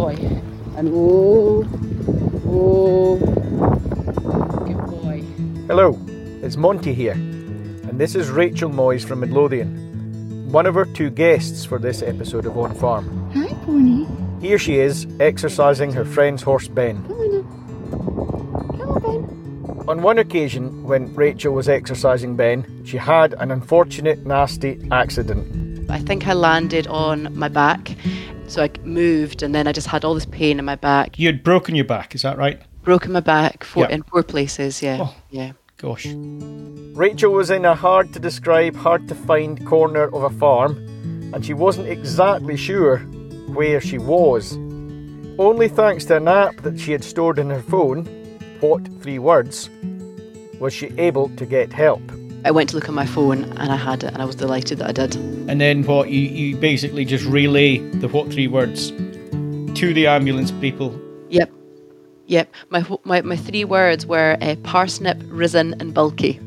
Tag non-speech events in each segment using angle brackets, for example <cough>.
Good boy. And oh, oh, good boy. Hello, it's Monty here, and this is Rachel Moyes from Midlothian, one of our two guests for this episode of On Farm. Hi, Pony. Here she is, exercising her friend's horse Ben. Come on. Come on, Ben. On one occasion, when Rachel was exercising Ben, she had an unfortunate, nasty accident. I think I landed on my back. So I moved and then I just had all this pain in my back. You had broken your back, is that right? Broken my back four, Yeah. in four places, yeah. Oh. Yeah. Gosh. Rachel was in a hard to describe, hard to find corner of a farm, and she wasn't exactly sure where she was. Only thanks to an app that she had stored in her phone, What Three Words, was she able to get help. I went to look at my phone and I had it and I was delighted that I did. And then what? You, you basically just relay the what three words to the ambulance people. Yep. Yep. My my, my three words were uh, parsnip, risen, and bulky.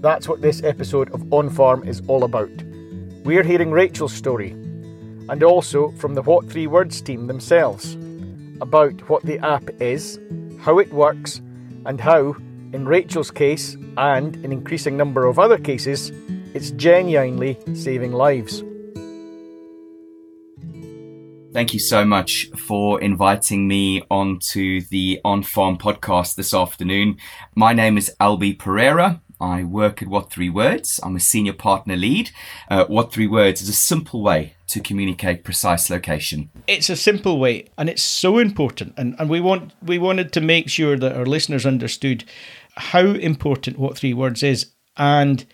That's what this episode of On Farm is all about. We're hearing Rachel's story, and also from the What Three Words team themselves, about what the app is, how it works, and how, in Rachel's case and an increasing number of other cases, it's genuinely saving lives. Thank you so much for inviting me onto the On Farm podcast this afternoon. My name is Albie Pereira. I work at What Three Words. I'm a senior partner lead. Uh, what Three Words is a simple way to communicate precise location. It's a simple way, and it's so important. And, and we want we wanted to make sure that our listeners understood how important what three words is, and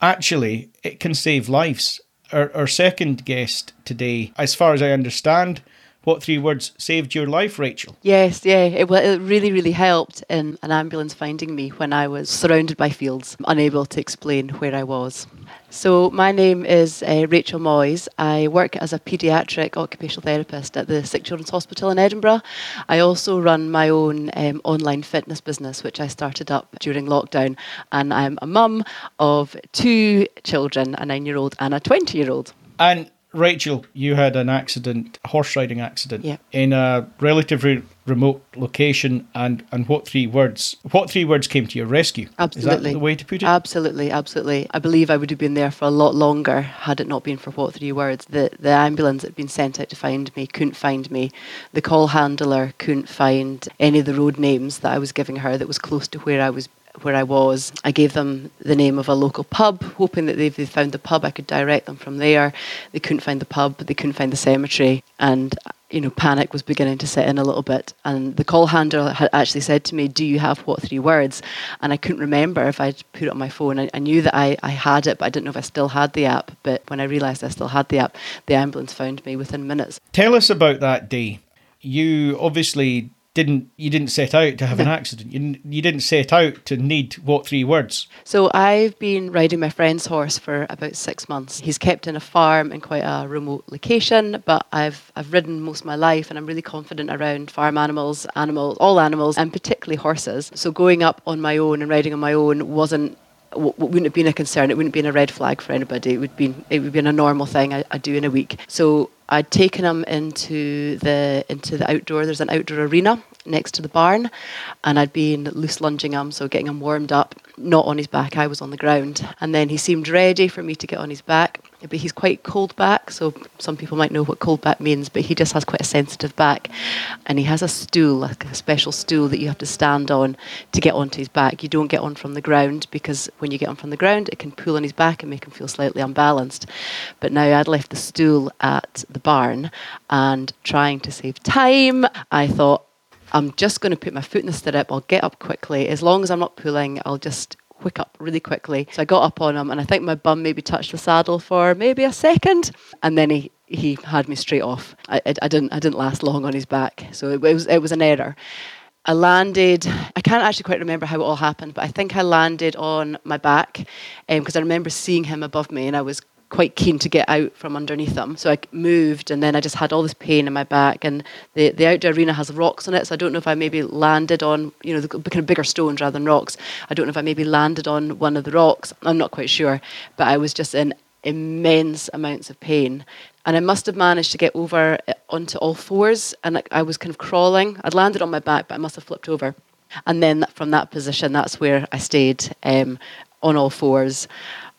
actually it can save lives. Our, our second guest today, as far as I understand, what three words saved your life, Rachel? Yes, yeah. It, it really, really helped in an ambulance finding me when I was surrounded by fields, unable to explain where I was. So, my name is uh, Rachel Moyes. I work as a paediatric occupational therapist at the Sick Children's Hospital in Edinburgh. I also run my own um, online fitness business, which I started up during lockdown. And I'm a mum of two children a nine year old and a 20 year old. And Rachel, you had an accident, a horse riding accident, Yeah. in a relatively remote location. And, and what three words? What three words came to your rescue? Absolutely. Is that the way to put it? Absolutely, absolutely. I believe I would have been there for a lot longer had it not been for what three words. The the ambulance that had been sent out to find me couldn't find me. The call handler couldn't find any of the road names that I was giving her that was close to where I was where I was. I gave them the name of a local pub, hoping that if they found the pub I could direct them from there. They couldn't find the pub, they couldn't find the cemetery. And you know, panic was beginning to set in a little bit. And the call handler had actually said to me, Do you have what three words? And I couldn't remember if I'd put it on my phone. I, I knew that I, I had it, but I didn't know if I still had the app. But when I realised I still had the app, the ambulance found me within minutes. Tell us about that day. You obviously didn't you didn't set out to have an accident. You didn't, you didn't set out to need what three words. So I've been riding my friend's horse for about six months. He's kept in a farm in quite a remote location, but I've I've ridden most of my life and I'm really confident around farm animals, animals, all animals, and particularly horses. So going up on my own and riding on my own wasn't wouldn't have been a concern. It wouldn't have been a red flag for anybody. It would be it would been a normal thing I, I do in a week. So I'd taken him into the into the outdoor. There's an outdoor arena next to the barn, and I'd been loose lunging him, so getting him warmed up, not on his back, I was on the ground. And then he seemed ready for me to get on his back, but he's quite cold back, so some people might know what cold back means, but he just has quite a sensitive back. And he has a stool, like a special stool that you have to stand on to get onto his back. You don't get on from the ground because when you get on from the ground, it can pull on his back and make him feel slightly unbalanced. But now I'd left the stool at the barn and trying to save time, I thought, I'm just going to put my foot in the stirrup. I'll get up quickly. As long as I'm not pulling, I'll just quick up really quickly. So I got up on him, and I think my bum maybe touched the saddle for maybe a second, and then he he had me straight off. I, I, I didn't I didn't last long on his back, so it, it was it was an error. I landed. I can't actually quite remember how it all happened, but I think I landed on my back because um, I remember seeing him above me, and I was quite keen to get out from underneath them. So I moved, and then I just had all this pain in my back. And the, the outdoor arena has rocks on it, so I don't know if I maybe landed on, you know, the kind of bigger stones rather than rocks. I don't know if I maybe landed on one of the rocks. I'm not quite sure, but I was just in immense amounts of pain. And I must have managed to get over onto all fours, and I was kind of crawling. I'd landed on my back, but I must have flipped over. And then from that position, that's where I stayed um, on all fours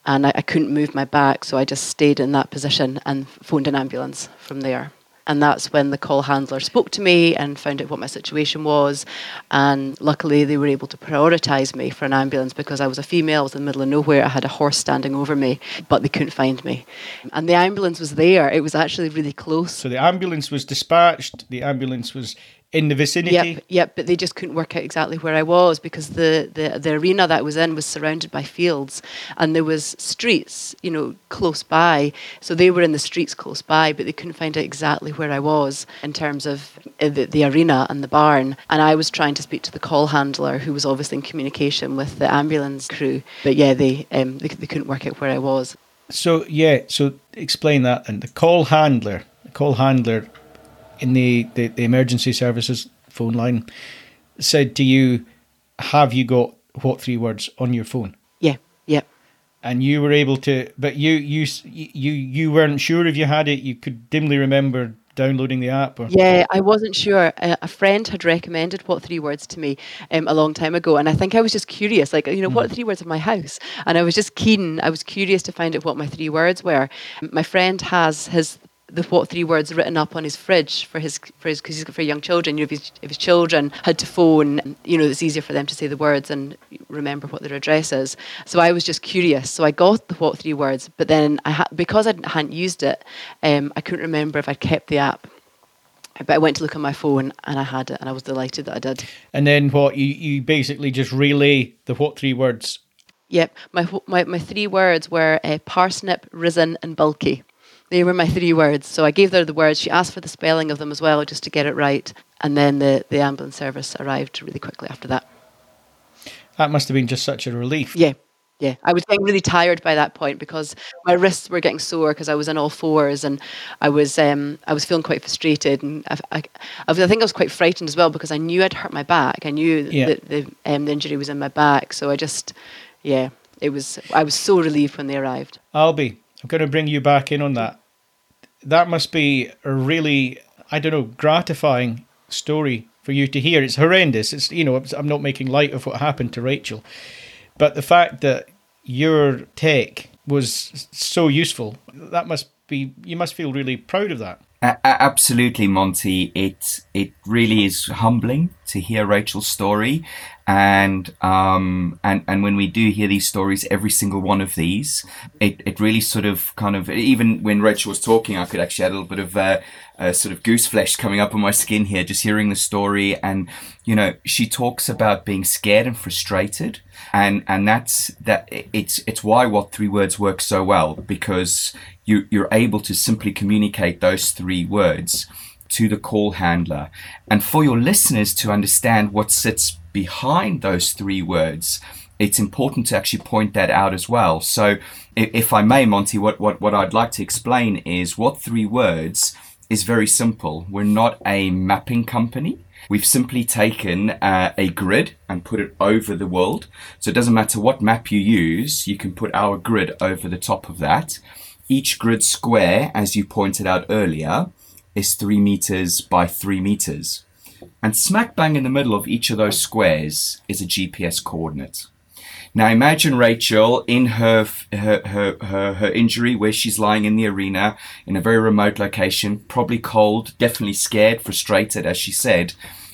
and I, I, couldn't move my back, so I just stayed in that position and phoned an ambulance from there. And that's when the call handler spoke to me and found out what my situation was. And luckily, they were able to prioritise me for an ambulance because I was a female, I was in the middle of nowhere, I had a horse standing over me, but they couldn't find me. And the ambulance was there, it was actually really close. So the ambulance was dispatched, the ambulance was in the vicinity. Yep, yep. But they just couldn't work out exactly where I was because the, the, the arena that I was in was surrounded by fields, and there was streets, you know, close by. So they were in the streets close by, but they couldn't find out exactly where I was in terms of uh, the, the arena and the barn. And I was trying to speak to the call handler, who was obviously in communication with the ambulance crew. But yeah, they um, they, they couldn't work out where I was. So yeah, so explain that. And the call handler, the call handler in the, the, the emergency services phone line said to you, Have you got what three words on your phone? Yeah, yeah. And you were able to, but you you you you weren't sure if you had it. You could dimly remember downloading the app or yeah i wasn't sure a friend had recommended what three words to me um, a long time ago and i think i was just curious like you know mm. what three words of my house and i was just keen i was curious to find out what my three words were my friend has his the what three words written up on his fridge for his for his because he's got for young children. You know, if his, if his children had to phone, you know, it's easier for them to say the words and remember what their address is. So I was just curious. So I got the what three words, but then I ha- because I hadn't used it, um, I couldn't remember if I'd kept the app. But I went to look on my phone and I had it, and I was delighted that I did. And then what you you basically just relay the what three words. Yep, my my my three words were uh, parsnip, risen, and bulky. They were my three words. So I gave her the words. She asked for the spelling of them as well, just to get it right. And then the, the ambulance service arrived really quickly after that. That must have been just such a relief. Yeah. Yeah, I was getting really tired by that point because my wrists were getting sore because I was on all fours and I was um, I was feeling quite frustrated and I, I, I, think I was quite frightened as well because I knew I'd hurt my back. I knew yeah. that the, um, the injury was in my back, so I just yeah, it was. I was so relieved when they arrived. Albie, I'm going to bring you back in on that. That must be a really, I don't know, gratifying story for you to hear. It's horrendous. It's you know, I'm not making light of what happened to Rachel, but the fact that your tech was so useful, that must be you must feel really proud of that. absolutely, Monty. It it really is humbling to hear Rachel's story, and um and and when we do hear these stories every single one of these it it really sort of kind of even when rachel was talking i could actually add a little bit of uh, uh, sort of goose flesh coming up on my skin here just hearing the story. And you know she talks about being scared and frustrated. And and that's that it's it's why what three words work so well because you you're able to simply communicate those three words to the call handler and for your listeners to understand what sits behind those three words, it's important to actually point that out as well. So, if I may, Monty, what, what, what I'd like to explain is what three words is very simple. We're not a mapping company. We've simply taken uh, a grid and put it over the world. So it doesn't matter what map you use, you can put our grid over the top of that. Each grid square, as you pointed out earlier, is three meters by three meters. And smack bang in the middle of each of those squares is a GPS coordinate. Now imagine Rachel in her, her, her, her, her injury where she's lying in the arena in a very remote location, probably cold, definitely scared, frustrated, as she said.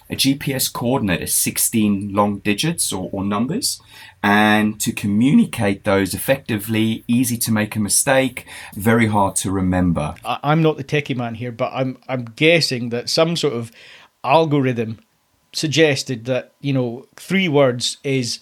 A GPS coordinate is 16 long digits or, or numbers. And to communicate those effectively, easy to make a mistake, very hard to remember. I'm not the techie man here, but I'm I'm guessing that some sort of algorithm suggested that you know three words is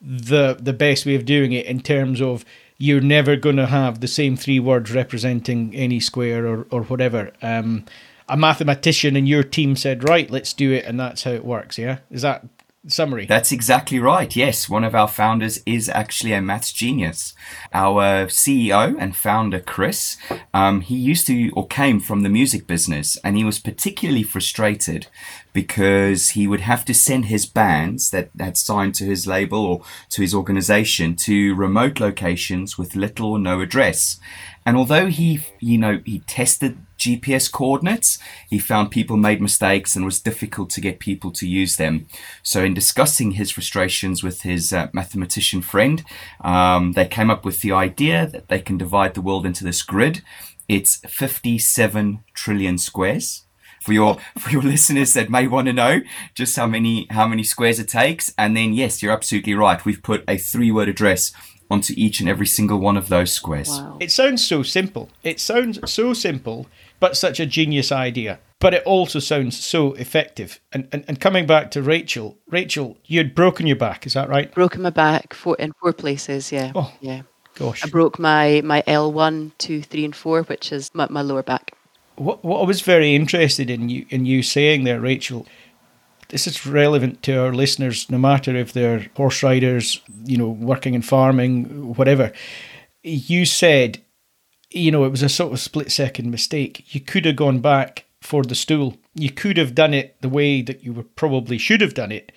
the the best way of doing it in terms of you're never going to have the same three words representing any square or or whatever. Um, a mathematician in your team said, right, let's do it, and that's how it works. Yeah, is that summary? That's exactly right. Yes, one of our founders is actually a maths genius. Our CEO and founder, Chris, um, he used to or came from the music business, and he was particularly frustrated because he would have to send his bands that had signed to his label or to his organization to remote locations with little or no address. And although he, you know, he tested GPS coordinates, he found people made mistakes and it was difficult to get people to use them. So, in discussing his frustrations with his uh, mathematician friend, um, they came up with the idea that they can divide the world into this grid. It's 57 trillion squares for your <laughs> for your listeners that may want to know just how many how many squares it takes and then yes you're absolutely right we've put a three word address onto each and every single one of those squares Wow. It sounds so simple. It sounds so simple, but such a genius idea. But it also sounds so effective. And, and and coming back to Rachel, Rachel, you had broken your back, is that right? Broken my back four, in four places. Yeah. Oh. Yeah. Gosh. I broke my my L one, two, three, and four, which is my, my lower back. What what I was very interested in you in you saying there, Rachel. This is relevant to our listeners, no matter if they're horse riders, you know, working in farming, whatever. You said, you know, it was a sort of split second mistake. You could have gone back for the stool. You could have done it the way that you were probably should have done it.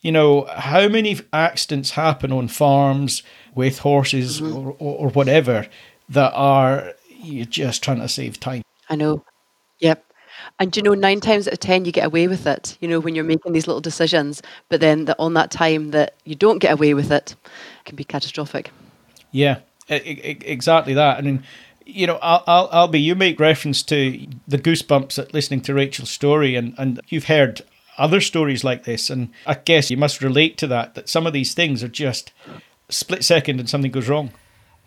You know, how many accidents happen on farms with horses mm-hmm. or, or, or whatever that are you're just trying to save time. I know. And you know, nine times out of ten, you get away with it. You know, when you're making these little decisions, but then the, on that time that you don't get away with it, it can be catastrophic. Yeah, exactly that. I mean, you know, I'll, I'll, Albie. You make reference to the goosebumps at listening to Rachel's story, and and you've heard other stories like this, and I guess you must relate to that. That some of these things are just split second, and something goes wrong.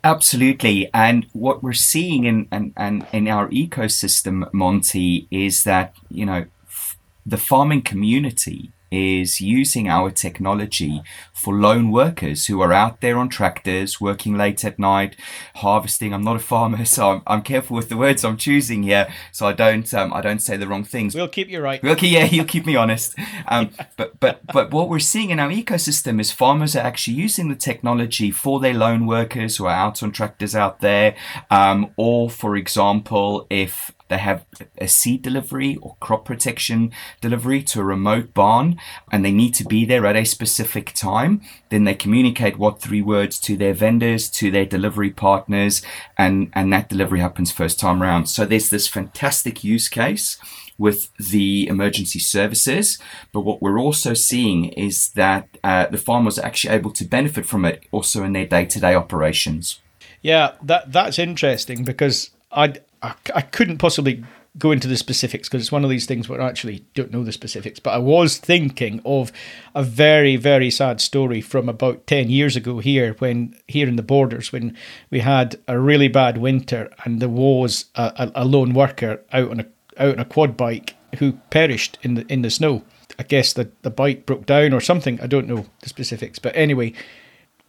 Absolutely. And what we're seeing in, in, in, in our ecosystem, Monty, is that, you know, f- the farming community is using our technology for lone workers who are out there on tractors, working late at night, harvesting. I'm not a farmer, <laughs> so I'm, I'm careful with the words I'm choosing here, so I don't um, I don't say the wrong things. We'll keep you right. Okay, yeah, you'll keep me <laughs> honest. Um, but but but what we're seeing in our ecosystem is farmers are actually using the technology for their lone workers who are out on tractors out there, um, or for example, if they have a seed delivery or crop protection delivery to a remote barn and they need to be there at a specific time, then they communicate what three words to their vendors, to their delivery partners, and, and that delivery happens first time round. So there's this fantastic use case with the emergency services. But what we're also seeing is that uh, the farmers are actually able to benefit from it also in their day to day operations. Yeah, that that's interesting because I I, I couldn't possibly go into the specifics because it's one of these things where I actually don't know the specifics. But I was thinking of a very very sad story from about ten years ago here when here in the borders when we had a really bad winter and there was a, a, a lone worker out on a out on a quad bike who perished in the in the snow. I guess the the bike broke down or something. I don't know the specifics, but anyway,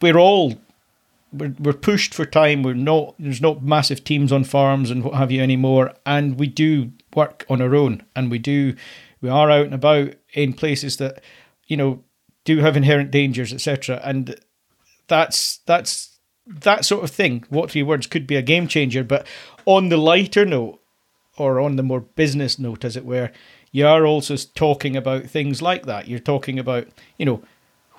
we're all we're, we're pushed for time. We're not there's not massive teams on farms and what have you anymore, and we do work on our own, and we do we are out and about in places that you know do have inherent dangers, etc. And that's that's that sort of thing. What three words could be a game changer, but on the lighter note, or on the more business note, as it were, you are also talking about things like that. You're talking about you know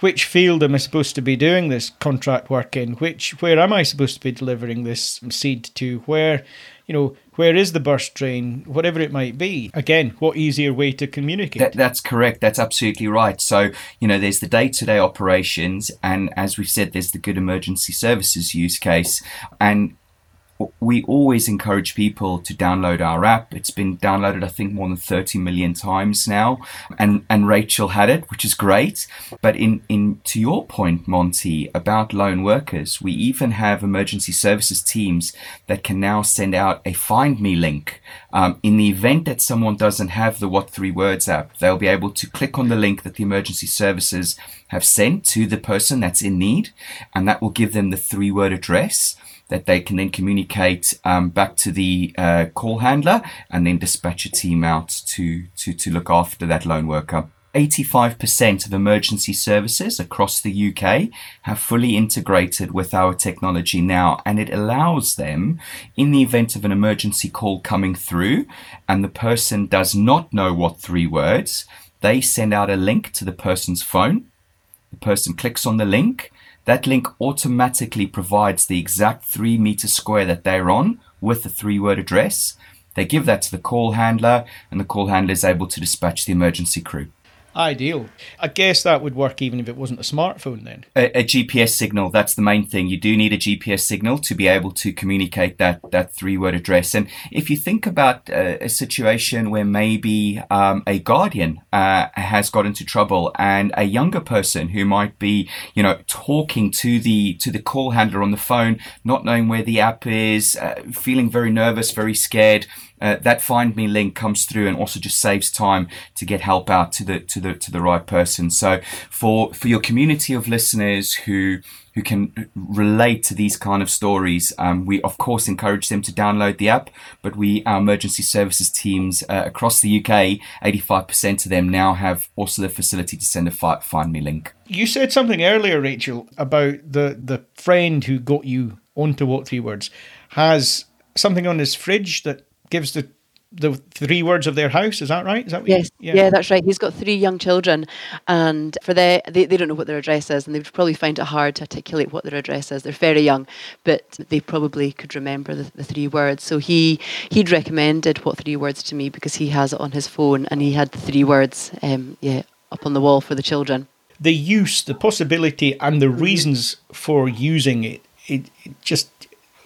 which field am I supposed to be doing this contract work in? Which where am I supposed to be delivering this seed to? Where, you know, where is the burst drain, whatever it might be. Again, what easier way to communicate? That, that's correct. That's absolutely right. So, you know, there's the day to day operations, and as we've said, there's the good emergency services use case. And we always encourage people to download our app. It's been downloaded, I think, more than 30 million times now. And, and Rachel had it, which is great. But in, in, to your point, Monty, about lone workers, we even have emergency services teams that can now send out a find me link. Um, in the event that someone doesn't have the What Three Words app, they'll be able to click on the link that the emergency services have sent to the person that's in need. And that will give them the three word address that they can then communicate um, back to the uh, call handler and then dispatch a team out to, to, to look after that lone worker. 85% of emergency services across the UK have fully integrated with our technology now, and it allows them, in the event of an emergency call coming through and the person does not know what three words, they send out a link to the person's phone. The person clicks on the link that link automatically provides the exact three meter square that they're on with the three word address. They give that to the call handler, and the call handler is able to dispatch the emergency crew. Ideal. I guess that would work even if it wasn't a smartphone then. A, a, GPS signal, that's the main thing. You do need a GPS signal to be able to communicate that, that three word address. And if you think about uh, a situation where maybe um, a guardian uh, has got into trouble and a younger person who might be, you know, talking to the, to the call handler on the phone, not knowing where the app is, uh, feeling very nervous, very scared, uh, that find me link comes through and also just saves time to get help out to the to the to the right person. So for for your community of listeners who who can relate to these kind of stories um, we of course encourage them to download the app but we our emergency services teams uh, across the uk 85% of them now have also the facility to send a fi- find me link. You said something earlier rachel about the the friend who got you onto what three words. Has something on his fridge that gives the the three words of their house. Is that right? Is that yes? You, yeah. yeah. that's right. He's got three young children, and for their they, they don't know what their address is, and they would probably find it hard to articulate what their address is. They're very young, but they probably could remember the, the three words. So he he'd recommended what three words to me because he has it on his phone, and he had the three words, um, yeah, up on the wall for the children. The use, the possibility, and the mm-hmm. reasons for using it, it, it just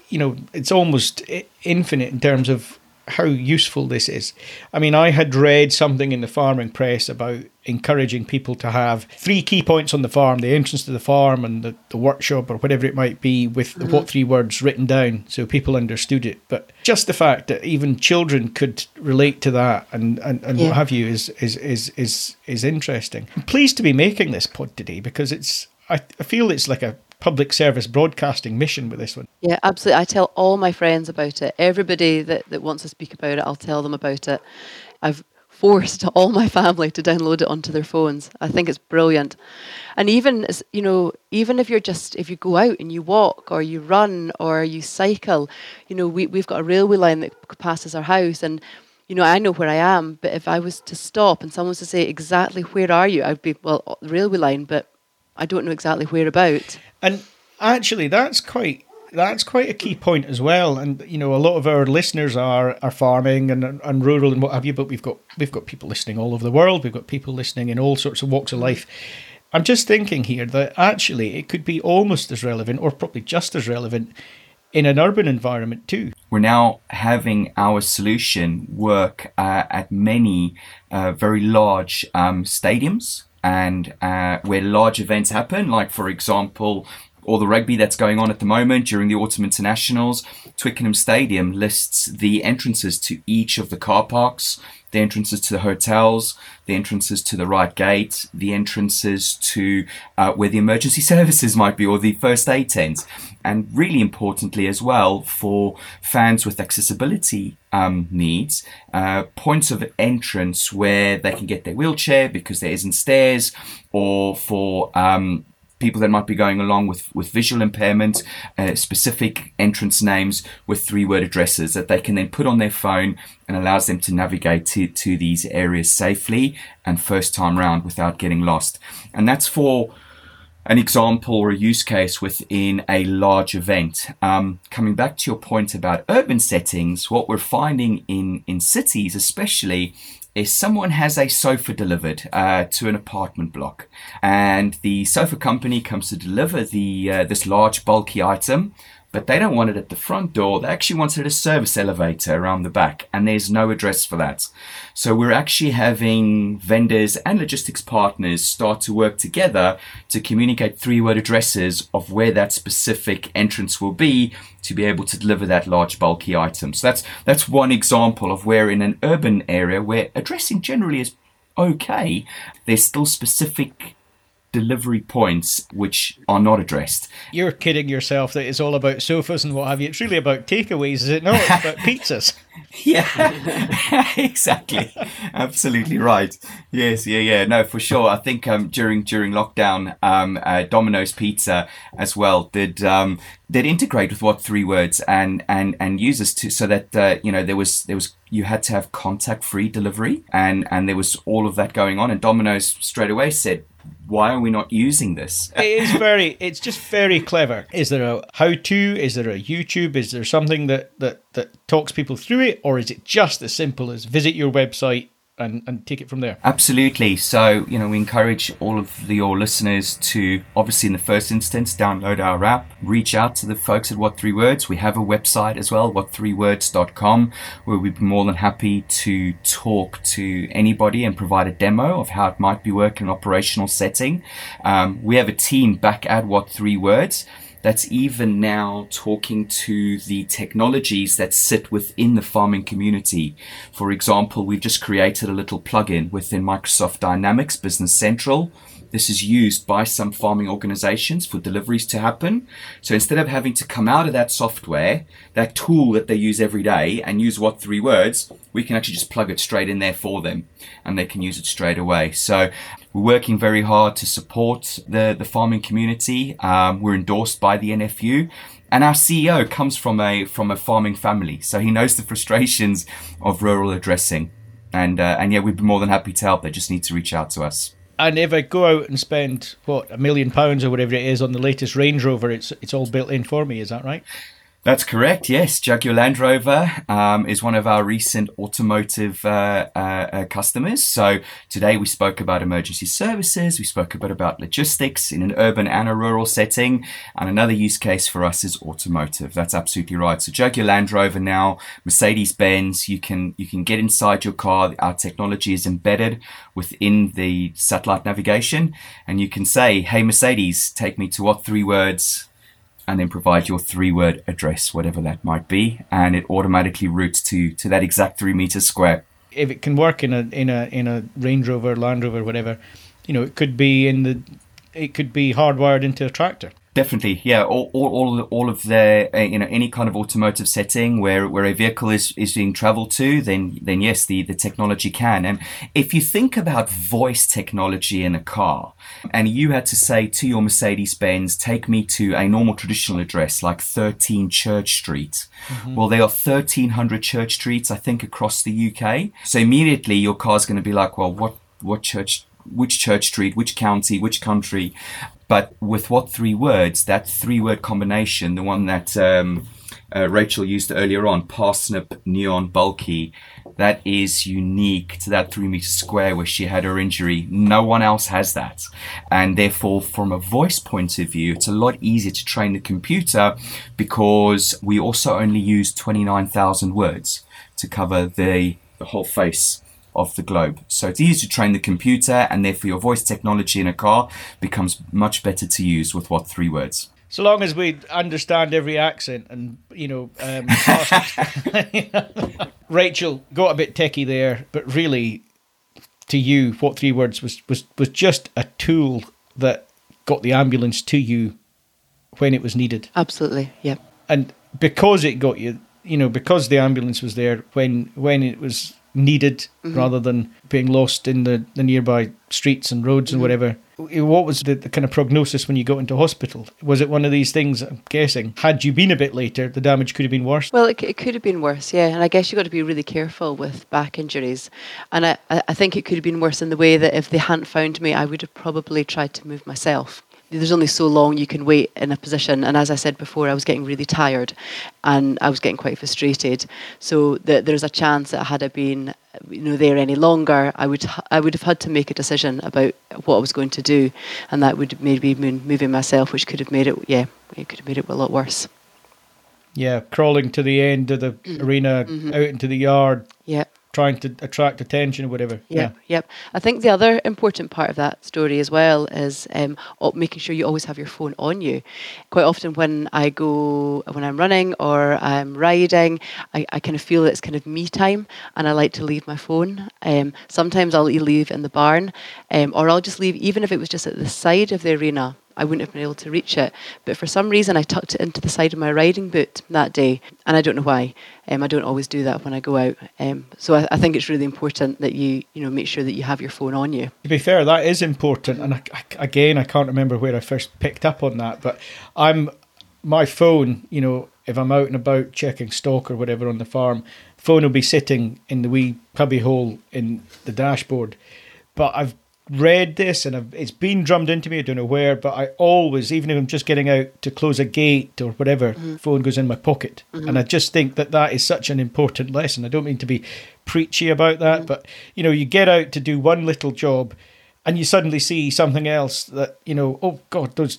you know, it's almost infinite in terms of how useful this is. I mean, I had read something in the farming press about encouraging people to have three key points on the farm the entrance to the farm and the, the workshop or whatever it might be with mm-hmm. what three words written down so people understood it. But just the fact that even children could relate to that and, and, and yeah. what have you is, is, is, is, is interesting. I'm pleased to be making this pod today because it's I, I feel it's like a public service broadcasting mission with this one. Yeah, absolutely. I tell all my friends about it. Everybody that, that wants to speak about it, I'll tell them about it. I've forced <laughs> all my family to download it onto their phones. I think it's brilliant. And even you know, even if you're just if you go out and you walk or you run or you cycle, you know, we we've got a railway line that passes our house and you know, I know where I am, but if I was to stop and someone was to say exactly where are you, I'd be well, railway line, but I don't know exactly whereabouts. And actually, that's quite that's quite a key point as well. And you know, a lot of our listeners are are farming and and rural and what have you. But we've got we've got people listening all over the world. We've got people listening in all sorts of walks of life. I'm just thinking here that actually it could be almost as relevant, or probably just as relevant, in an urban environment too. We're now having our solution work uh, at many uh, very large um, stadiums and uh, where large events happen, like for example, all the rugby that's going on at the moment during the autumn internationals, Twickenham Stadium lists the entrances to each of the car parks, the entrances to the hotels, the entrances to the right gate, the entrances to uh, where the emergency <laughs> services might be or the first aid tent. And really importantly as well for fans with accessibility um, needs, uh, points of entrance where they can get their wheelchair because there isn't stairs or for um, people that might be going along with, with visual impairment, uh, specific entrance names with three word addresses that they can then put on their phone and allows them to navigate to, to these areas safely and first time round without getting lost. And that's for an example or a use case within a large event. Um, coming back to your point about urban settings, what we're finding in, in cities, especially, is someone has a sofa delivered uh, to an apartment block, and the sofa company comes to deliver the uh, this large bulky item but they don't want it at the front door. They actually wanted a service elevator around the back, and there's no address for that. So we're actually having vendors and logistics partners start to work together to communicate three word addresses of where that specific entrance will be to be able to deliver that large bulky item. So that's that's one example of where in an urban area where addressing generally is okay, there's still specific delivery points which are not addressed. You're kidding yourself that it's all about sofas and what have you. It's really about takeaways, is it not? It's about <laughs> pizzas. yeah, <laughs> exactly. Absolutely right. Yes, yeah, yeah. No, for sure. I think um, during during lockdown, um, uh, Domino's Pizza as well did um, did integrate with what three words and and and users to so that uh, you know there was there was you had to have contact free delivery and and there was all of that going on and Domino's straight away said why are we not using this? it is <laughs> very, it's just very clever. Is there a how to? Is there a YouTube? Is there something that, that, that talks people through it? Or is it just as simple as visit your website, and, and take it from there. Absolutely. So, you know, we encourage all of the, your listeners to obviously in the first instance download our app, reach out to the folks at What Three Words. We have a website as well, what3words.com, where we'd be more than happy to talk to anybody and provide a demo of how it might be working in an operational setting. Um, we have a team back at What Three Words that's even now talking to the technologies that sit within the farming community. For example, we've just created a little plugin within Microsoft Dynamics Business Central. This is used by some farming organizations for deliveries to happen. So instead of having to come out of that software, that tool that they use every day and use what three words, we can actually just plug it straight in there for them and they can use it straight away. So we're working very hard to support the, the farming community. Um, we're endorsed by the NFU. And our CEO comes from a from a farming family, so he knows the <laughs> frustrations of rural addressing. And uh, and yeah, we'd be more than happy to help. They just need to reach out to us. And if I go out and spend what a million pounds or whatever it is on the latest Range Rover, it's it's all built in for me. Is that right? That's correct. Yes, Jaguar Land Rover um, is one of our recent automotive uh, uh, uh, customers. So today we spoke about emergency services. We spoke a bit about logistics in an urban and a rural setting, and another use case for us is automotive. That's absolutely right. So Jaguar Land Rover now, Mercedes Benz. You can you can get inside your car. Our technology is embedded within the satellite navigation, and you can say, "Hey Mercedes, take me to what three words." And then provide your three word address, whatever that might be, and it automatically routes to to that exact three meters square. If it can work in a in a in a Range Rover, Land Rover, whatever, you know, it could be in the it could be hardwired into a tractor. Definitely, yeah. All, all, all, all of the uh, you know any kind of automotive setting where, where a vehicle is, is being travelled to, then then yes, the, the technology can. And if you think about voice technology in a car, and you had to say to your Mercedes Benz, take me to a normal traditional address like 13 Church Street. Mm-hmm. Well, there are 1,300 Church Streets, I think, across the UK. So immediately your car's going to be like, well, what what church which church street, which county, which country. But with what three words? That three word combination, the one that um, uh, Rachel used earlier on, parsnip, neon, bulky, that is unique to that three meter square where she had her injury. No one else has that. And therefore, from a voice point of view, it's a lot easier to train the computer because we also only use 29,000 words to cover the, the whole face of the globe. So it's easy to train the computer, and therefore your voice technology in a car becomes much better to use with what three words. So long as we understand every accent and, you know, um, <laughs> <laughs> Rachel got a bit techie there, but really, to you, what three words was, was, was just a tool that got the ambulance to you when it was needed. Absolutely, yeah. And because it got you, you know, because the ambulance was there when when it was needed mm-hmm. rather than being lost in the, the nearby streets and roads mm-hmm. and whatever. What was the, the, kind of prognosis when you got into hospital? Was it one of these things, I'm guessing, had you been a bit later, the damage could have been worse? Well, it, it could have been worse, yeah. And I guess you've got to be really careful with back injuries. And I, I think it could have been worse in the way that if they hadn't found me, I would have probably tried to move myself there's only so long you can wait in a position. And as I said before, I was getting really tired, and I was getting quite frustrated. So that there's a chance that had I been you know there any longer, I would I would have had to make a decision about what I was going to do, and that would maybe mean moving myself, which could have made it yeah, it could have made it a lot worse. Yeah, crawling to the end of the mm-hmm. arena, mm-hmm. out into the yard. Yeah trying to attract attention or whatever. Yep, yeah, yep. I think the other important part of that story as well is um, making sure you always have your phone on you. Quite often when I go, when I'm running or I'm riding, I, I kind of feel it's kind of me time and I like to leave my phone. Um, sometimes I'll leave in the barn um, or I'll just leave, even if it was just at the side of the arena, I wouldn't have been able to reach it. But for some reason, I tucked it into the side of my riding boot that day, and I don't know why. Um, I don't always do that when I go out. Um, so I, I, think it's really important that you, you know, make sure that you have your phone on you. To be fair, that is important, and I, I, again, I can't remember where I first picked up on that, but I'm my phone. You know, if I'm out and about checking stock or whatever on the farm, phone will be sitting in the wee cubby hole in the dashboard. But I've read this and I've, it's been drummed into me. I don't know where, but I always, even if I'm just getting out to close a gate or whatever, mm-hmm. phone goes in my pocket. Mm-hmm. And I just think that that is such an important lesson. I don't mean to be preachy about that, mm-hmm. but you know, you get out to do one little job and you suddenly see something else that, you know, oh God, those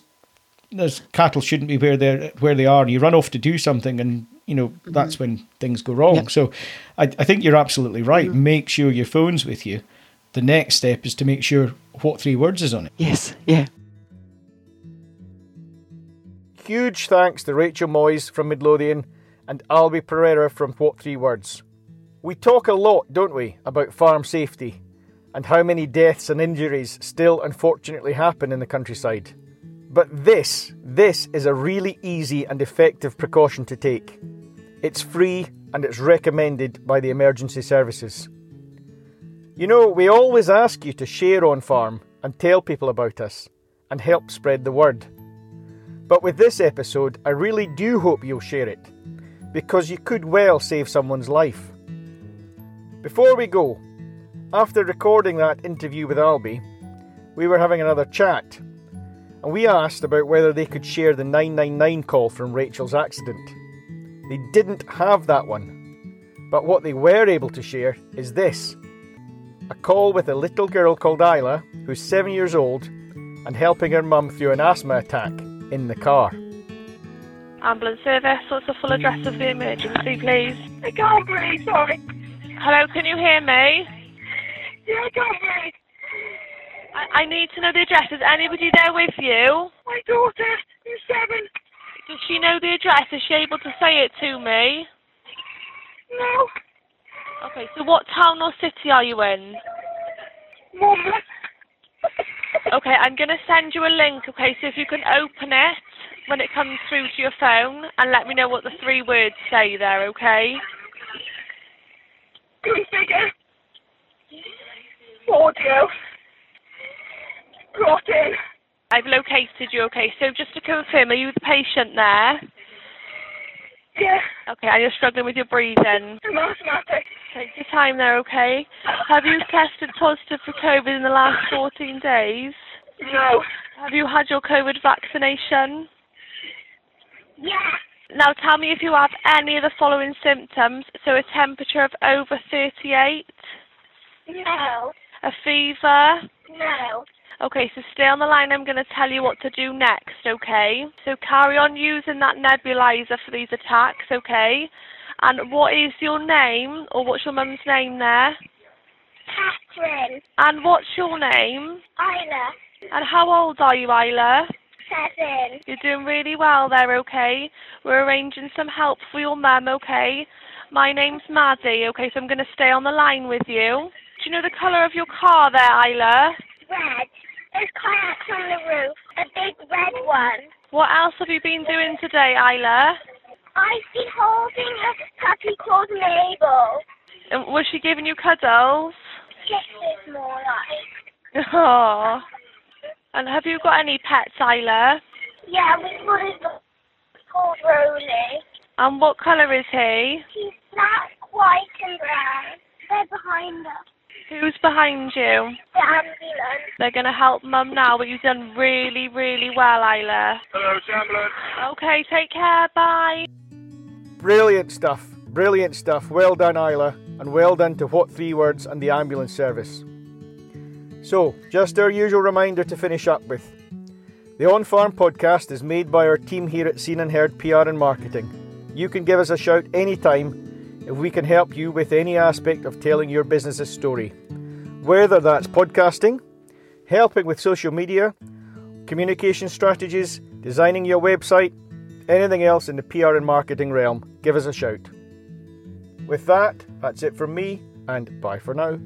those cattle shouldn't be where they're where they are. And you run off to do something and you know mm-hmm. that's when things go wrong. Yep. So I, I think you're absolutely right. Mm-hmm. Make sure your phone's with you the next step is to make sure what three words is on it. Yes, yeah. Huge thanks to Rachel Moyes from Midlothian and Albie Pereira from What Three Words. We talk a lot, don't we, about farm safety and how many deaths and injuries still unfortunately happen in the countryside. But this, this is a really easy and effective precaution to take. It's free and it's recommended by the emergency services. You know, we always ask you to share on farm and tell people about us and help spread the word. But with this episode, I really do hope you'll share it because you could well save someone's life. Before we go, after recording that interview with Albie, we were having another chat and we asked about whether they could share the 999 call from Rachel's accident. They didn't have that one, but what they were able to share is this a call with a little girl called Isla, who's seven years old, and helping her mum through an asthma attack in the car. Ambulance service, what's the full address of the emergency, please? I can't breathe, sorry. Hello, can you hear me? Yeah, I can't breathe. I, I need to know the address. Is anybody there with you? My daughter, who's seven. Does she know the address? Is she able to say it to me? No. Okay, so what town or city are you in? Okay, I'm going to send you a link, okay, so if you can open it when it comes through to your phone and let me know what the three words say there, okay? Configure. Audio. In. I've located you, okay, so just to confirm, are you the patient there? Yeah. Okay, and you're struggling with your breathing? Take your time there, okay? Have you tested positive for COVID in the last 14 days? No. Have you had your COVID vaccination? Yeah. Now tell me if you have any of the following symptoms. So a temperature of over 38? No. A fever? No. Okay, so stay on the line. I'm going to tell you what to do next, okay? So carry on using that nebulizer for these attacks, okay? And what is your name, or what's your mum's name there? Catherine. And what's your name? Isla. And how old are you, Isla? Seven. You're doing really well there, okay? We're arranging some help for your mum, okay? My name's Maddie, okay, so I'm going to stay on the line with you. Do you know the colour of your car there, Isla? Red. There's kayaks on the roof. A big red one. What else have you been doing today, Isla? I've been holding a puppy called Mabel. And was she giving you cuddles? Kisses more like. Oh. And have you got any pets, Isla? Yeah, we've got a dog called Roly. And what colour is he? He's black, white and brown. They're behind us. Who's behind you? The ambulance. They're going to help Mum now, but you've done really, really well, Isla. Hello, ambulance. Okay, take care. Bye. Brilliant stuff. Brilliant stuff. Well done, Isla. And well done to What Three Words and the ambulance service. So, just our usual reminder to finish up with. The On Farm podcast is made by our team here at Seen and Heard PR and Marketing. You can give us a shout anytime if we can help you with any aspect of telling your business's story. Whether that's podcasting, helping with social media, communication strategies, designing your website, anything else in the PR and marketing realm, give us a shout. With that, that's it from me, and bye for now.